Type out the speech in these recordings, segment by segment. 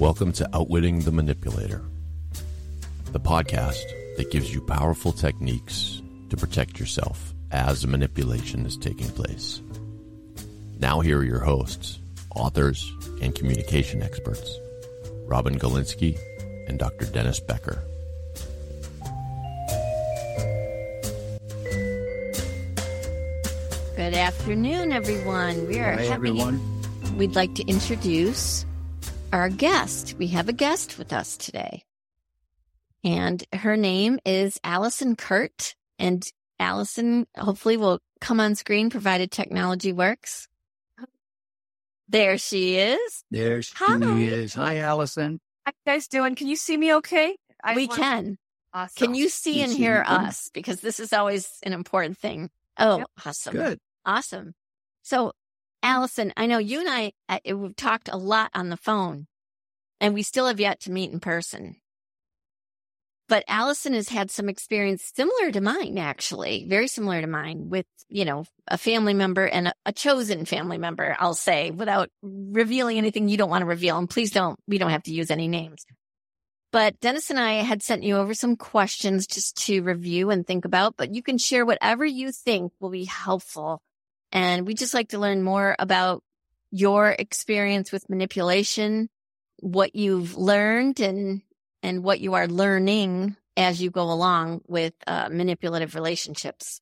Welcome to Outwitting the Manipulator, the podcast that gives you powerful techniques to protect yourself as manipulation is taking place. Now, here are your hosts, authors, and communication experts, Robin Galinsky and Dr. Dennis Becker. Good afternoon, everyone. We are Hi, happy. everyone. We'd like to introduce our guest. We have a guest with us today. And her name is Alison Kurt. And Alison hopefully will come on screen provided technology works. There she is. There she Hi. is. Hi, Alison. How you guys doing? Can you see me okay? I we want- can. Awesome. Can you see You and see hear me? us? Because this is always an important thing. Oh, Yep. awesome. Good. Awesome. So, Alison, I know you and I, uh, we've talked a lot on the phone and we still have yet to meet in person. But Alison has had some experience similar to mine, actually, very similar to mine with, you know, a family member and a, a chosen family member, I'll say, without revealing anything you don't want to reveal. And please don't, we don't have to use any names. But Dennis and I had sent you over some questions just to review and think about, but you can share whatever you think will be helpful. And we just like to learn more about your experience with manipulation, what you've learned and, and what you are learning as you go along with uh, manipulative relationships.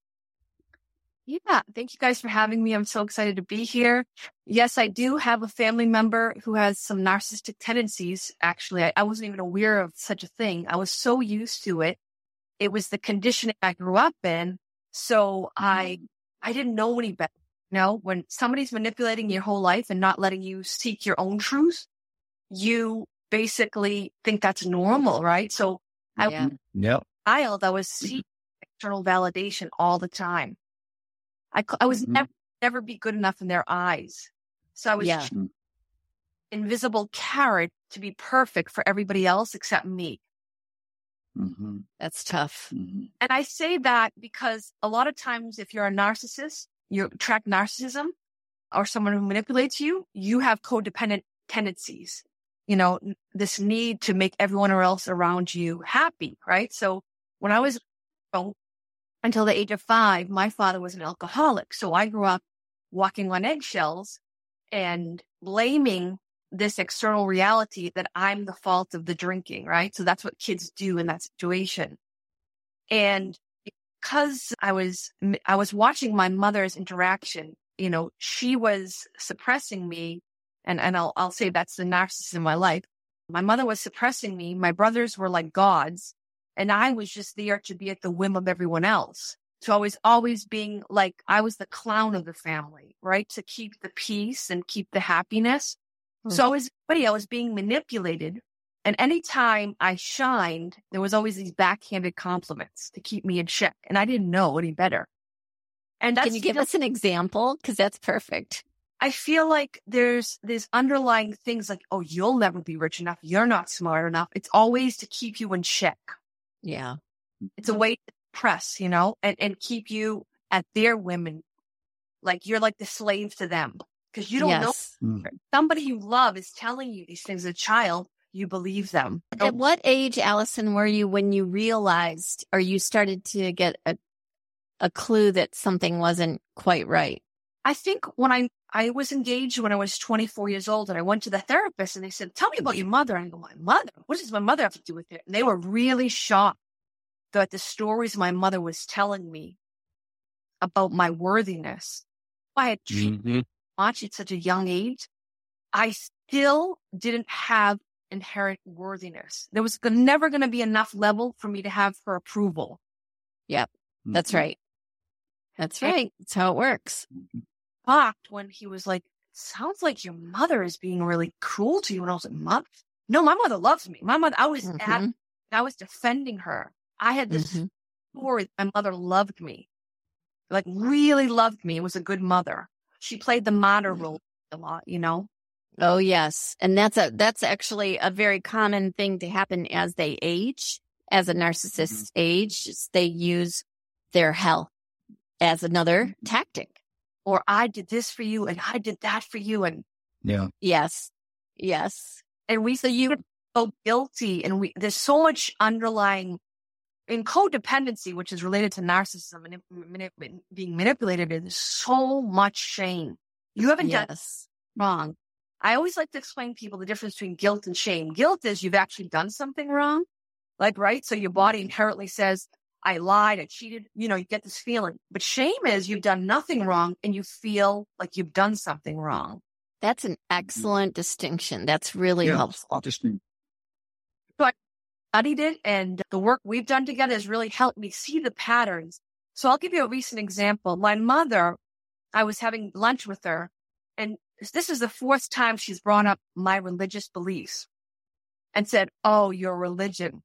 Yeah. Thank you guys for having me. I'm so excited to be here. Yes, I do have a family member who has some narcissistic tendencies. Actually, I, I wasn't even aware of such a thing. I was so used to it. It was the conditioning I grew up in. So I, I didn't know any better. You know, when somebody's manipulating your whole life and not letting you seek your own truth, you basically think that's normal, right? So I Yeah. Yep. child, I was seeking external validation all the time. I, I was Mhm. never, never be good enough in their eyes. So I was Yeah. invisible carrot to be perfect for everybody else except me. Hmm That's tough. hmm And I say that because a lot of times if you're a narcissist, you attract narcissism or someone who manipulates you, you have codependent tendencies. You know, this need to make everyone else around you happy, right? So when I was until the age of five, my father was an alcoholic. So I grew up walking on eggshells and blaming this external reality that I'm the fault of the drinking, right? So that's what kids do in that situation. And because I was, I was watching my mother's interaction, you know, she was suppressing me. And, and I'll, I'll say that's the narcissist in my life. My mother was suppressing me. My brothers were like gods and I was just there to be at the whim of everyone else. So I was always being like, I was the clown of the family, right? To keep the peace and keep the happiness. Mm-hmm. So I was, but yeah, I was being manipulated. And anytime I shined, there was always these backhanded compliments to keep me in check. And I didn't know any better. And that's, Can you give us an example? Because that's perfect. I feel like there's, there's underlying things like, oh, you'll never be rich enough. You're not smart enough. It's always to keep you in check. Yeah. It's a way to press, you know, and, and keep you at their women. Like you're like the slave to them because you don't know yes. somebody you love is telling you these things as a child. You believe them. At what age, Alison, were you when you realized or you started to get a a clue that something wasn't quite right? I think when I, I was engaged when I was 24 years old and I went to the therapist and they said, tell me about your mother. And I go, my mother? What does my mother have to do with it? And they were really shocked that the stories my mother was telling me about my worthiness. I had treated hmm much at such a young age. I still didn't have inherent worthiness. There was never going to be enough level for me to have her approval. Yep. That's right. That's right. That's how it works. shocked when he was like, sounds like your mother is being really cruel to you. And I was like, mom, no, my mother loves me. My mother, I was at, Mhm. I was defending her. I had this Mhm. story. that My mother loved me, like really loved me. It was a good mother. She played the martyr mm-hmm. role a lot, you know? Oh yes, and that's a that's actually a very common thing to happen as they age. As a mm-hmm. narcissist ages, they use their health as another mm-hmm. tactic. Or I did this for you and I did that for you. And Yeah. Yes, yes. And we So you, feel guilty and we, there's so much underlying in codependency, which is related to narcissism and manip- being manipulated, there's so much shame. You haven't done yes. wrong. I always like to explain to people the difference between guilt and shame. Guilt is you've actually done something wrong. Like, right? So your body inherently says, I lied, I cheated. You know, you get this feeling. But shame is you've done nothing wrong and you feel like you've done something wrong. That's an excellent distinction. That's really Yeah. helpful. Interesting. Studied it and the work we've done together has really helped me see the patterns. So I'll give you a recent example. My mother, I was having lunch with her and this is the fourth time she's brought up my religious beliefs and said, Oh, your religion.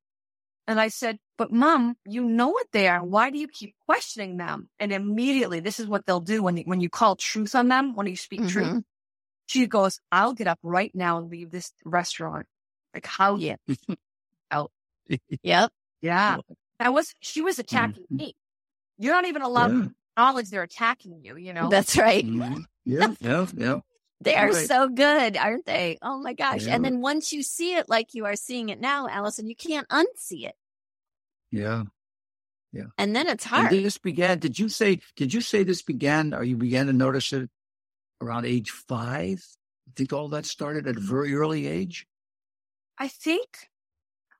And I said, but mom, you know what they are. Why do you keep questioning them? And immediately, this is what they'll do when, when you call truth on them, when you speak truth. Mhm. She goes, I'll get up right now and leave this restaurant. Like how? Yeah. Out. Yep. Yeah. I was, she was attacking Mhm. me. You're not even allowed Yeah. to acknowledge they're attacking you, you know? That's right. Mhm. Yeah, yeah, yeah. They are Right. so good, aren't they? Oh my gosh. Yeah. And then once you see it like you are seeing it now, Alison, you can't unsee it. Yeah. Yeah. And then it's And hard. this began, did you say, did you say this began, or you began to notice it around age five? I think all that started at a very early age? I think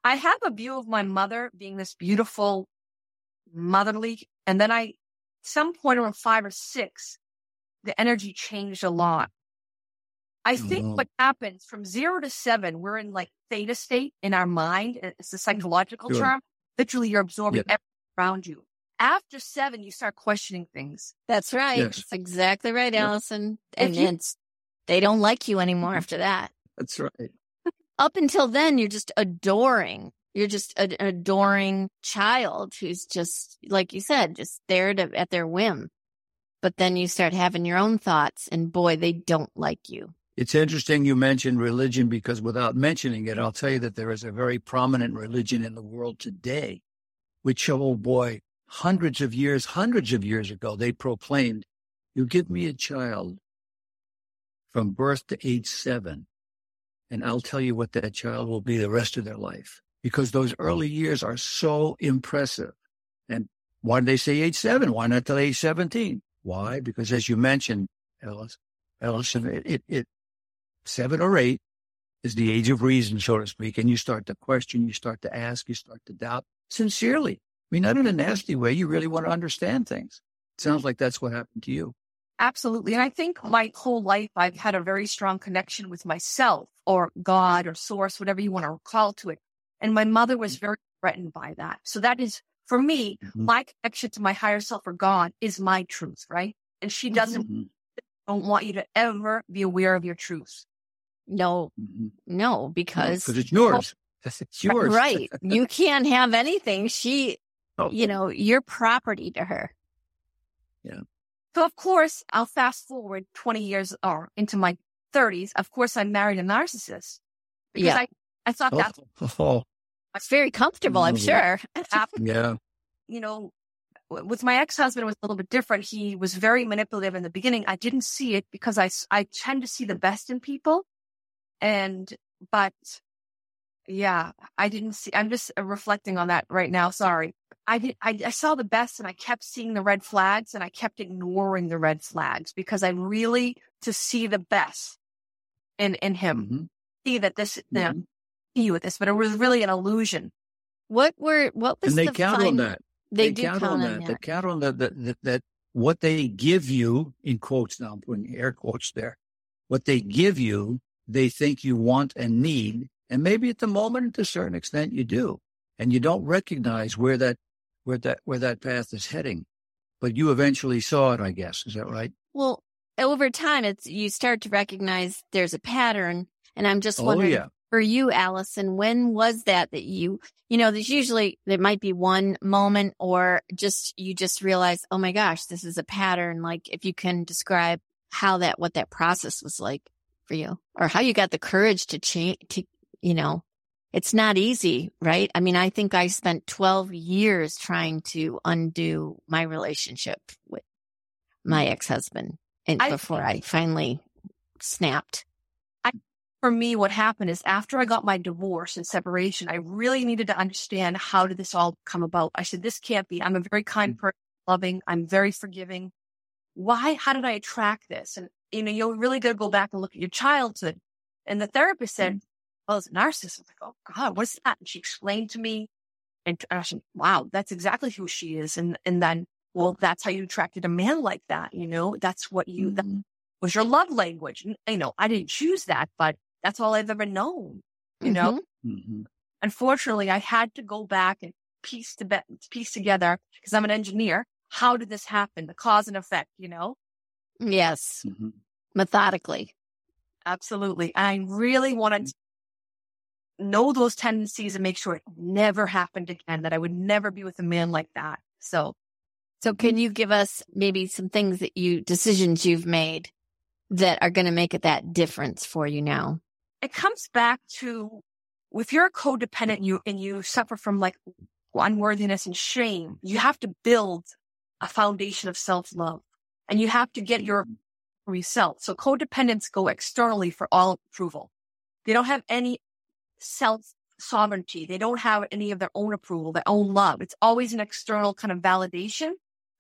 I have a view of my mother being this beautiful motherly. And then I, some point around five or six, the energy changed a lot. I oh, think Oh. what happens from zero to seven, we're in like theta state in our mind. It's a psychological Sure. term. Literally, you're absorbing Yeah. everything around you. After seven, you start questioning things. That's right. Yes. That's exactly right, Alison. If And you- it's, they don't like you anymore mm-hmm. after that. That's right. Up until then, you're just adoring. You're just an adoring child who's just, like you said, just there to, at their whim. But then you start having your own thoughts and boy, they don't like you. It's interesting you mentioned religion because without mentioning it, I'll tell you that there is a very prominent religion in the world today, which, oh boy, hundreds of years, hundreds of years ago, they proclaimed, you give me a child from birth to age seven, and I'll tell you what that child will be the rest of their life. Because those early years are so impressive. And why did they say age seven? Why not till age 17? Why? Because as you mentioned, Ellis, Ellison, it, it, it seven or eight is the age of reason, so to speak. And you start to question, you start to ask, you start to doubt sincerely. I mean, not in a nasty way. You really want to understand things. It sounds like that's what happened to you. Absolutely. And I think my whole life, I've had a very strong connection with myself or God or source, whatever you want to call to it. And my mother was very threatened by that. So that is, for me, Mhm. my connection to my higher self or God is my truth, right? And she doesn't Mhm. don't want you to ever be aware of your truth. No, Mhm. no, because Because it's yours. It's yours. right. You can't have anything. She, Oh. you know, you're property to her. So of course, I'll fast forward 20 years or into my 30s. Of course, I married a narcissist because Yeah. I, I thought that's Oh, oh, It's very comfortable, I'm Mhm. sure. yeah. You know, with my ex-husband, it was a little bit different. He was very manipulative in the beginning. I didn't see it because I, I tend to see the best in people. And, but yeah, I didn't see, I'm just uh, reflecting on that right now. Sorry. I did, I, I saw the best and I kept seeing the red flags and I kept ignoring the red flags because I really to see the best in, in him, Mhm. see that this, you know, Mhm. see with this, but it was really an illusion. What were, what was And they the count fin- on that. They, do count, on that. They count on that, that, that, that what they give you, in quotes now, I'm putting air quotes there, what they give you, they think you want and need. And maybe at the moment, to a certain extent, you do. And you don't recognize where that, where that, where that path is heading. But you eventually saw it, I guess. Is that right? Well, over time, it's, you start to recognize there's a pattern. And I'm just Oh, wondering yeah. for you, Alison, when was that that you, you know, there's usually, there might be one moment or just, you just realize, oh my gosh, this is a pattern. Like if you can describe how that, what that process was like for you or how you got the courage to change, to, you know, it's not easy, right? I mean, I think I spent 12 years trying to undo my relationship with my mm-hmm. ex-husband and I- before I finally snapped. I, for me, what happened is after I got my divorce and separation, I really needed to understand how did this all come about. I said, this can't be. I'm a very kind mm. person, loving. I'm very forgiving. Why? How did I attract this? And you know, you're really going to go back and look at your childhood. And the therapist said, mm. Well, it's a narcissist. I'm like, oh God, what's that? And she explained to me and I said, wow, that's exactly who she is. And, and then, well, that's how you attracted a man like that. You know, that's what you, mm-hmm. that was your love language. And, you know, I didn't choose that, but that's all I've ever known, you mm-hmm. know? Mm-hmm. Unfortunately, I had to go back and piece to be- piece together because I'm an engineer. How did this happen? The cause and effect, you know? Yes. Mm-hmm. Methodically. Absolutely. I really wanted to know those tendencies and make sure it never happened again, that I would never be with a man like that. So, so can mm-hmm. you give us maybe some things that you, decisions you've made that are going to make it that difference for you now? It comes back to if you're a codependent you, and you suffer from like unworthiness and shame, you have to build a foundation of self love and you have to get your yourself. So codependents go externally for all approval. They don't have any self sovereignty. They don't have any of their own approval, their own love. It's always an external kind of validation.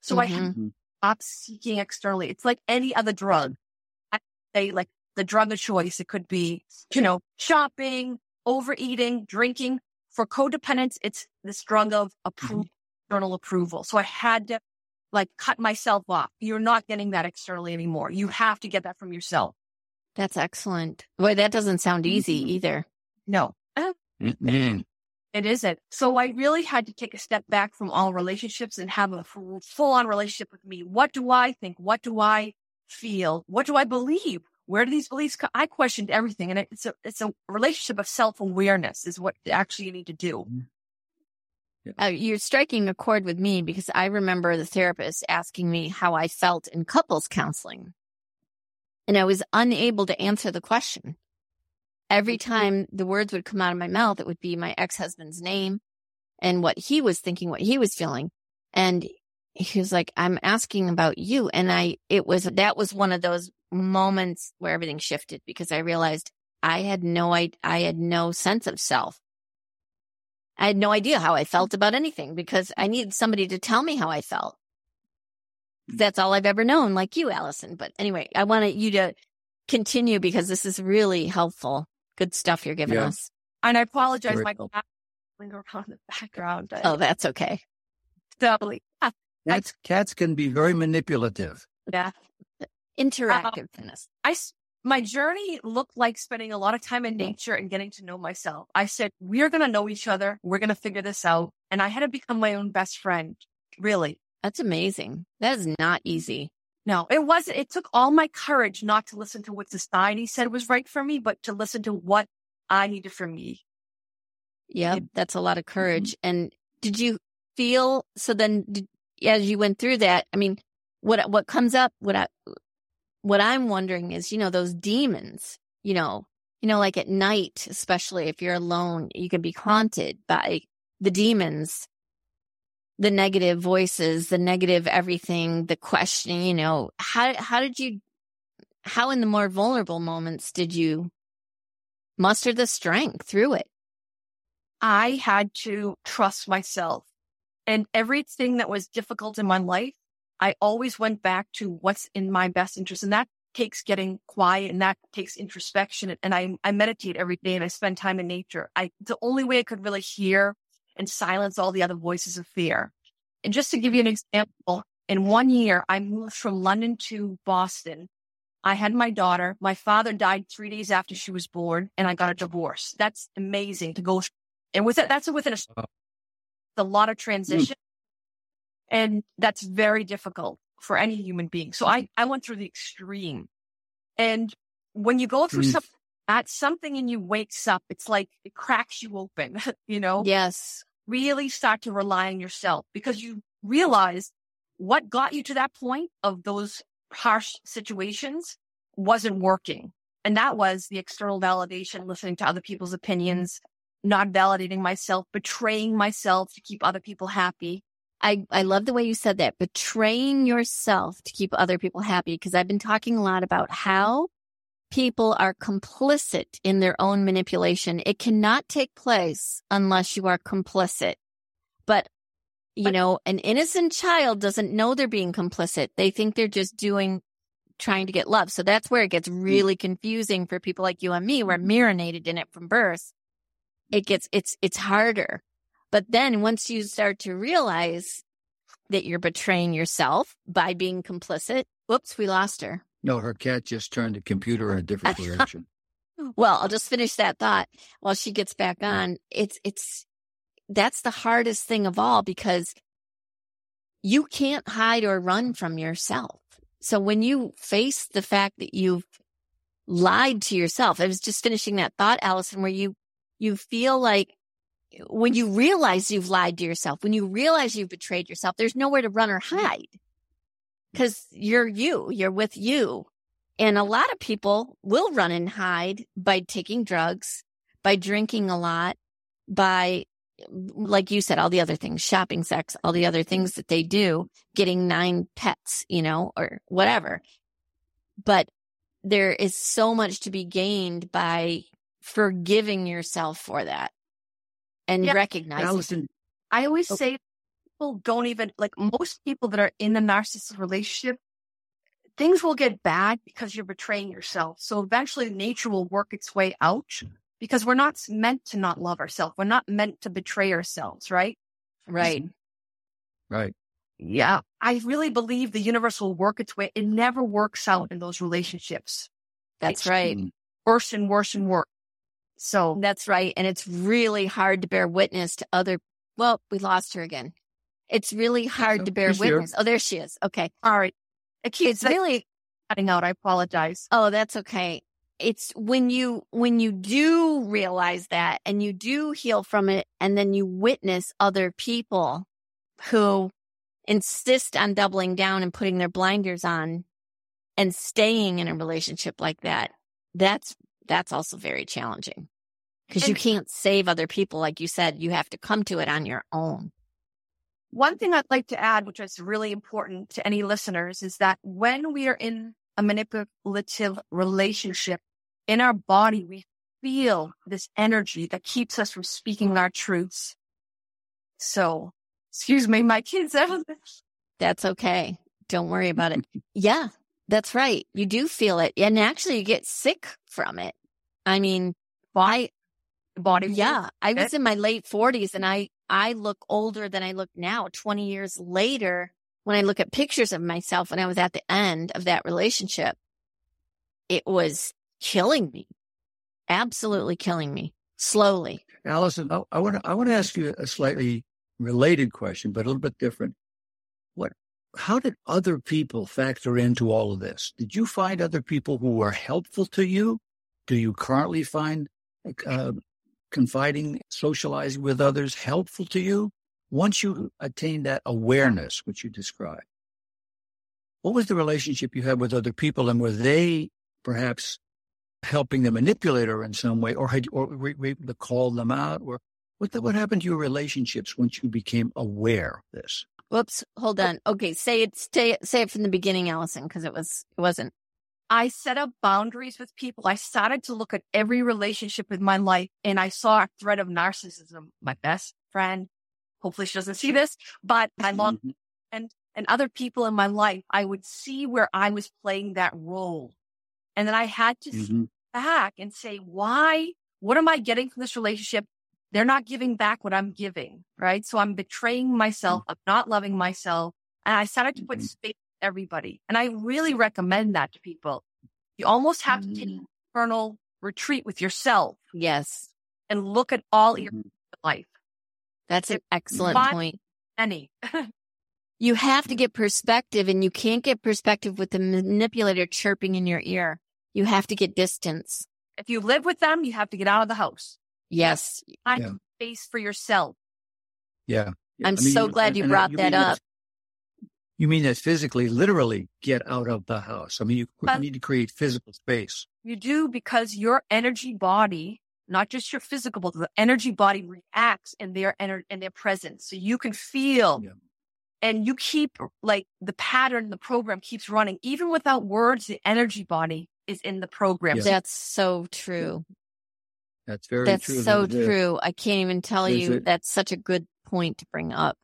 So mm-hmm. I have stop seeking externally. It's like any other drug. I say like the drug of choice. It could be, you know, shopping, overeating, drinking. For codependents, it's this drug of approval, mm-hmm. external approval. So I had to like cut myself off. You're not getting that externally anymore. You have to get that from yourself. That's excellent. Boy, that doesn't sound easy mm-hmm. either. No. Mm-hmm. It isn't. So I really had to take a step back from all relationships and have a full on relationship with me. What do I think? What do I feel? What do I believe? Where do these beliefs come? I questioned everything. And it's a, it's a relationship of self awareness is what actually you need to do. Uh, you're striking a chord with me because I remember the therapist asking me how I felt in couples counseling. And I was unable to answer the question. Every mm-hmm. time the words would come out of my mouth, it would be my ex husband's name and what he was thinking, what he was feeling. And he was like, I'm asking about you. And I, it was, that was one of those moments where everything shifted because I realized I had no, I, I had no sense of self. I had no idea how I felt about anything because I needed somebody to tell me how I felt. That's all I've ever known, like you, Alison. But anyway, I wanted you to continue because this is really helpful. Good stuff you're giving yeah. us. And I apologize, Very Michael, linger around the background. Oh, that's okay. Doubly. Cats, cats can be very manipulative. Yeah. Interactiveness. Uh, I, my journey looked like spending a lot of time in nature and getting to know myself. I said, we're going to know each other. We're going to figure this out. And I had to become my own best friend. Really. That's amazing. That is not easy. No, it wasn't. It took all my courage not to listen to what society said was right for me, but to listen to what I needed for me. Yeah, that's a lot of courage. Mm-hmm. And did you feel so then did, as you went through that? I mean, what what comes up? What I what I'm wondering is, you know, those demons, you know, you know, like at night, especially if you're alone, you can be haunted by the demons, the negative voices, the negative everything, the questioning, you know, how, how did you, how in the more vulnerable moments did you muster the strength through it? I had to trust myself and everything that was difficult in my life I always went back to what's in my best interest. And that takes getting quiet and that takes introspection. And I, I meditate every day and I spend time in nature. I, the only way I could really hear and silence all the other voices of fear. And just to give you an example, in one year, I moved from London to Boston. I had my daughter. My father died three days after she was born and I got a divorce. That's amazing to go. through. And with it, that's within a, a lot of transition. And that's very difficult for any human being. So I, I went through the extreme. And when you go through mm. something, that something in you wakes up, it's like it cracks you open, you know? Yes. Really start to rely on yourself because you realize what got you to that point of those harsh situations wasn't working. And that was the external validation, listening to other people's opinions, not validating myself, betraying myself to keep other people happy. I, I love the way you said that, betraying yourself to keep other people happy. Cause I've been talking a lot about how people are complicit in their own manipulation. It cannot take place unless you are complicit. But, you But- know, an innocent child doesn't know they're being complicit. They think they're just doing, trying to get love. So that's where it gets mm. really confusing for people like you and me. We're mm-hmm. marinated in it from birth. It gets, it's, it's harder. But then once you start to realize that you're betraying yourself by being complicit, whoops, we lost her. No, her cat just turned the computer in a different direction. Well, I'll just finish that thought while she gets back on. It's, it's, that's the hardest thing of all because you can't hide or run from yourself. So when you face the fact that you've lied to yourself, I was just finishing that thought, Alison, where you, you feel like when you realize you've lied to yourself, when you realize you've betrayed yourself, there's nowhere to run or hide because you're you, you're with you. And a lot of people will run and hide by taking drugs, by drinking a lot, by, like you said, all the other things, shopping, sex, all the other things that they do, getting nine pets, you know, or whatever. But there is so much to be gained by forgiving yourself for that and Yeah. recognizing. Alison, I always Oh. say people don't even like most people that are in a narcissist relationship, things will get bad because you're betraying yourself. So eventually nature will work its way out because we're not meant to not love ourselves. We're not meant to betray ourselves, right? right. right. Yeah. I really believe the universe will work its way. It never works out in those relationships. That's It's right. Mm. Worse and worse and worse. So That's right. And it's really hard to bear witness to other. Well, we lost her again. It's really hard Oh, to bear she's here. witness. Oh, there she is. Okay. all right. Uh, it keeps It's really, cutting out. I apologize. oh, that's okay. It's when you, when you do realize that and you do heal from it and then you witness other people who insist on doubling down and putting their blinders on and staying in a relationship like that. That's, that's also very challenging because you can't save other people. Like you said, you have to come to it on your own. One thing I'd like to add, which is really important to any listeners, is that when we are in a manipulative relationship, in our body, we feel this energy that keeps us from speaking our truths. So, excuse me, my kids. That's okay. Don't worry about it. Yeah, that's right. You do feel it. And actually you get sick from it. I mean, I, body. yeah, I was in my late forties and I, I look older than I look now. 20 years later, when I look at pictures of myself when I was at the end of that relationship, it was killing me. Absolutely killing me slowly. Alison, I, I want to I want to ask you a slightly related question, but a little bit different. What? How did other people factor into all of this? Did you find other people who were helpful to you? Do you currently find uh, confiding, socializing with others helpful to you? Once you attain that awareness, which you described, what was the relationship you had with other people, and were they perhaps helping the manipulator in some way, or had or were you able to call them out, or what the, what happened to your relationships once you became aware of this? Whoops. Hold oh. on. Okay. Say it, stay, say it from the beginning, Alison, because it was, it wasn't. I set up boundaries with people. I started to look at every relationship in my life and I saw a thread of narcissism. My best friend, hopefully she doesn't see this, but my long Mhm. and other people in my life, I would see where I was playing that role. And then I had to Mhm. back and say, why? What am I getting from this relationship? They're not giving back what I'm giving, right? So I'm betraying myself. I'm not loving myself. And I started to put Mhm. space everybody. And I really recommend that to people. You almost have to take an internal retreat with yourself Yes. and look at all your Mhm. life. That's an excellent Why- point. Any. You have to get perspective and you can't get perspective with the manipulator chirping in your ear. You have to get distance. if you live with them, you have to get out of the house. Yes. Find Yeah. space for yourself. Yeah. Yeah. I'm I mean, so you- glad and- you and brought you that that- up. You mean that physically, literally get out of the house? I mean, you, you need to create physical space. You do because your energy body, not just your physical, but the energy body reacts in their ener- in their presence. So you can feel Yeah. and you keep like the pattern, the program keeps running. Even without words, the energy body is in the program. Yeah. That's so true. That's very That's true. so true. I can't even tell there's you. a- that's such a good point to bring up.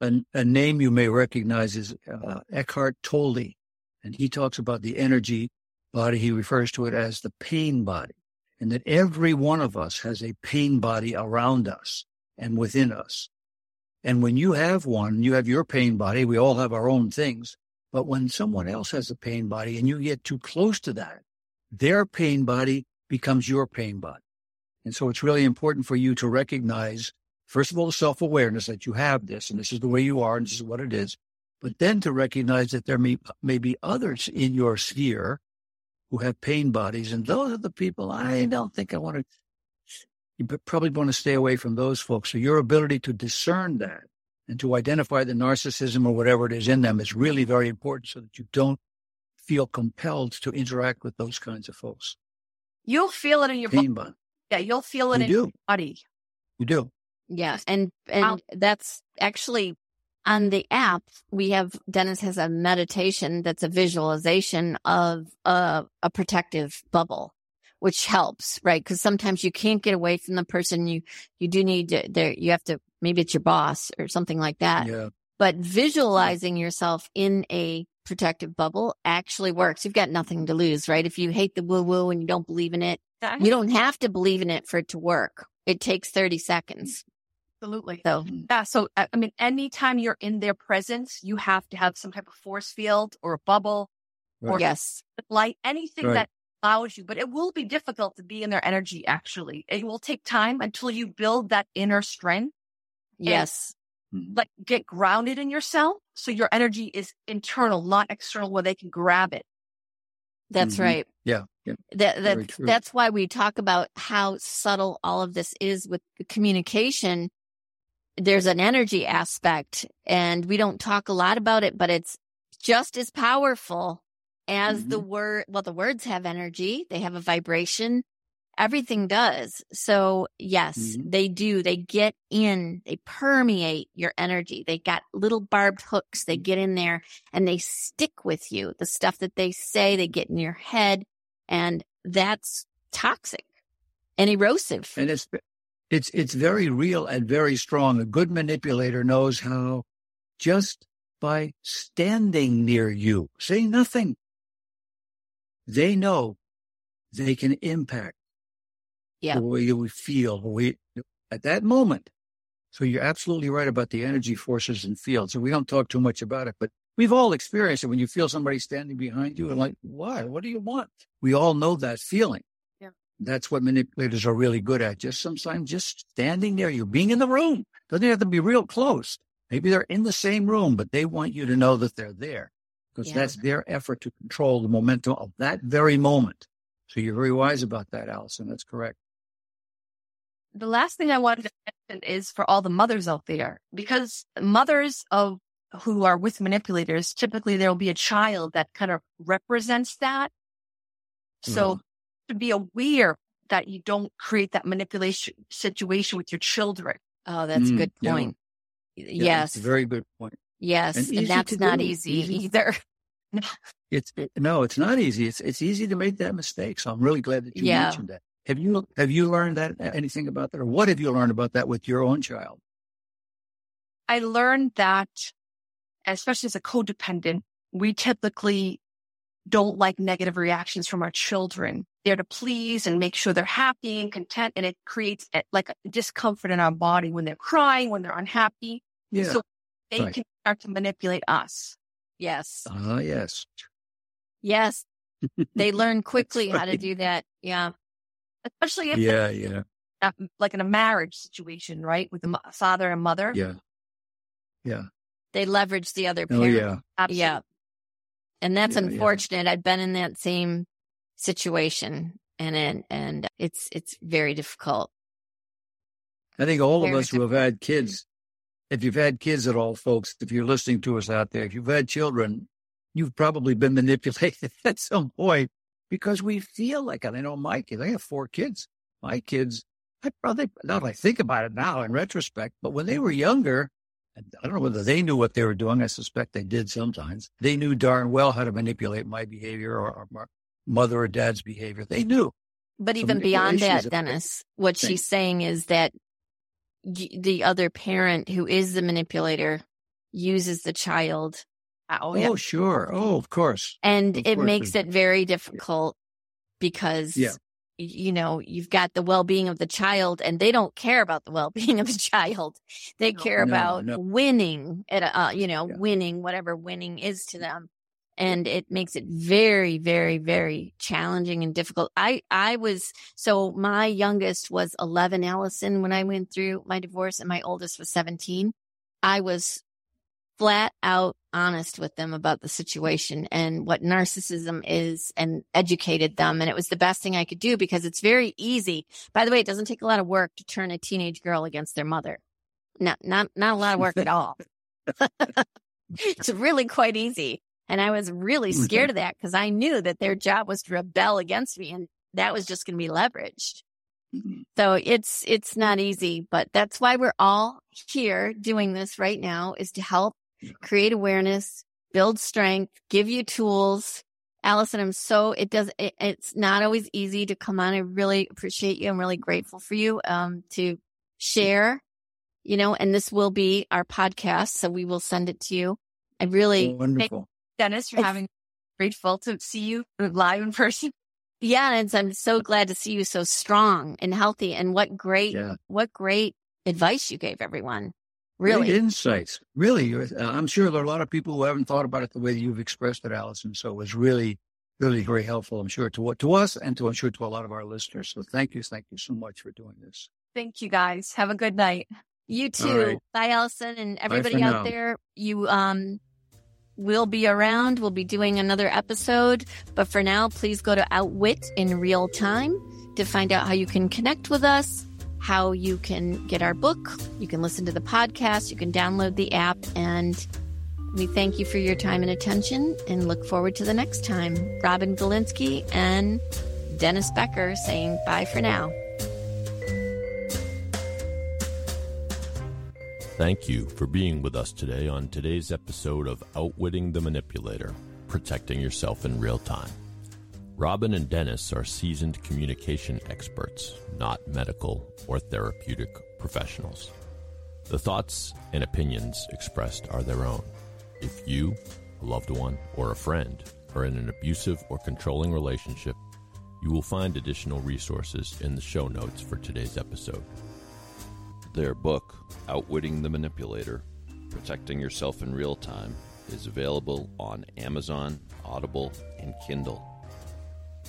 A, a name you may recognize is uh, Eckhart Tolle, and he talks about the energy body. He refers to it as the pain body, and that every one of us has a pain body around us and within us. And when you have one, you have your pain body. We all have our own things. But when someone else has a pain body and you get too close to that, their pain body becomes your pain body. And so it's really important for you to recognize, first of all, the self awareness that you have this and this is the way you are and this is what it is. But then to recognize that there may, may be others in your sphere who have pain bodies. And those are the people I don't think I want to, you probably want to stay away from those folks. So your ability to discern that and to identify the narcissism or whatever it is in them is really very important so that you don't feel compelled to interact with those kinds of folks. You'll feel it in your. Pain body. Yeah, you'll feel it You in your body. You do. Yeah. And, and Wow. that's actually on the app. We have, Dennis has a meditation that's a visualization of a, a protective bubble, which helps, right? Cause sometimes you can't get away from the person. You, you do need to, there, you have to, maybe it's your boss or something like that. Yeah. But visualizing yourself in a protective bubble actually works. You've got nothing to lose, right? If you hate the woo woo and you don't believe in it, you don't have to believe in it for it to work. It takes 30 seconds. Absolutely. So Yeah. So, I I mean, anytime you're in their presence, you have to have some type of force field or a bubble, Right. yes, light, anything Right. that allows you. But it will be difficult to be in their energy, actually. It will take time until you build that inner strength, yes, like get grounded in yourself. So your energy is internal, not external, where they can grab it. that's Mhm. right. Yeah. Yeah. That, Very that, that's why we talk about how subtle all of this is with the communication. There's an energy aspect and we don't talk a lot about it, but it's just as powerful as the word. Well, the words have energy. They have a vibration. Everything does. So yes, Mhm. they do. They get in, they permeate your energy. They got little barbed hooks. They get in there and they stick with you. The stuff that they say, they get in your head and that's toxic and erosive. And it's it's it's very real and very strong. A good manipulator knows how just by standing near you, saying nothing, they know they can impact Yeah. the way you feel way at that moment. So you're absolutely right about the energy forces and fields. And we don't talk too much about it, but we've all experienced it when you feel somebody standing behind you and like, why? What do you want? We all know that feeling. That's what manipulators are really good at. Just sometimes just standing there, you being in the room. Doesn't have to be real close. Maybe they're in the same room, but they want you to know that they're there because Yeah. that's their effort to control the momentum of that very moment. So you're very wise about that, Alison. That's correct. the last thing I wanted to mention is for all the mothers out there, because mothers of who are with manipulators, typically there will be a child that kind of represents that. So mm-hmm. To be aware that you don't create that manipulation situation with your children. Oh, that's a Mm, good point. Yeah, yes. a very good point. yes. and And, that's not do. easy Easy. either. It's it- no, it's not easy. It's it's easy to make that mistake. So I'm really glad that you Yeah. mentioned that. Have you have you learned that anything about that, or what have you learned about that with your own child? I learned that, especially as a codependent, we typically don't like negative reactions from our children. They're to please and make sure they're happy and content. And it creates a, like a discomfort in our body when they're crying, when they're unhappy. Yeah. So they right. can start to manipulate us. Yes. Ah, yes. Yes. They learn quickly how to do that. Yeah. Especially if Yeah, yeah, uh, like in a marriage situation, right? With the mo- father and mother. yeah, yeah. They leverage the other Oh, parent. yeah. Absolutely. Yeah. And that's Yeah, yeah. unfortunate. I've been in that same situation and and, and it's it's very difficult. I think all of Very us who have had kids, if you've had kids at all, folks, if you're listening to us out there, if you've had children, you've probably been manipulated at some point because we feel like it. I know my kids, I have four kids. My kids, I probably, now that I think about it now in retrospect, but when they were younger, and I don't know whether they knew what they were doing. I suspect they did sometimes. They knew darn well how to manipulate my behavior or, or my, mother or dad's behavior. They knew. But even beyond that, Dennis, what thing. she's saying is that the other parent who is the manipulator uses the child Oh, yeah. Oh, sure. Oh, of course. and Of it course makes it very difficult because Yeah. you know you've got the well-being of the child and they don't care about the well-being of the child they No. care No, about no. winning at a, uh, you know Yeah. winning whatever winning is to them and it makes it very very very challenging and difficult i i was so my youngest was 11 Alison when i went through my divorce and my oldest was 17 i was flat out honest with them about the situation and what narcissism is and educated them. And it was the best thing I could do because it's very easy. By the way, it doesn't take a lot of work to turn a teenage girl against their mother. Not, not, not a lot of work at all. it's really quite easy. And I was really scared of that because I knew that their job was to rebel against me and that was just going to be leveraged. Mhm. So it's it's not easy, but that's why we're all here doing this right now is to help create awareness, build strength, give you tools. Alison, I'm so it does it, it's not always easy to come on. I really appreciate you. I'm really grateful for you um to share, you know, and this will be our podcast, so we will send it to you. I really Wonderful. Dennis, for It's- having grateful to see you live in person. yeah, and I'm so glad to see you so strong and healthy and what great Yeah. what great advice you gave everyone. Great Really. insights. Really. you're- uh, I'm sure there are a lot of people who haven't thought about it the way that you've expressed it, Alison. So it was really, really very helpful, I'm sure, to, to us and to, I'm sure, to a lot of our listeners. So thank you. Thank you so much for doing this. Thank you guys. Have a good night. You too. right. Bye, Alison, and everybody out now. there. You um, will be around. We'll be doing another episode, but for now, please go to Outwit in real time to find out how you can connect with us, how you can get our book, you can listen to the podcast, you can download the app, and we thank you for your time and attention, and look forward to the next time. Robin Galinsky and Dennis Becker saying bye for now. Thank you for being with us today on today's episode of Outwitting the Manipulator Protecting Yourself in Real Time. Robin and Dennis are seasoned communication experts, not medical or therapeutic professionals. The thoughts and opinions expressed are their own. If you, a loved one, or a friend are in an abusive or controlling relationship, you will find additional resources in the show notes for today's episode. Their book, Outwitting the Manipulator Protecting Yourself in Real Time, is available on Amazon, Audible, and Kindle.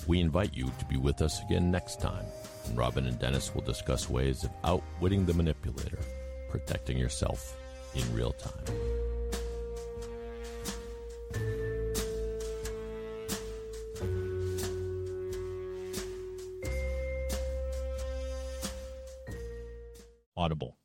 We invite you to be with us again next time, and Robin and Dennis will discuss ways of outwitting the manipulator, protecting yourself in real time. Audible.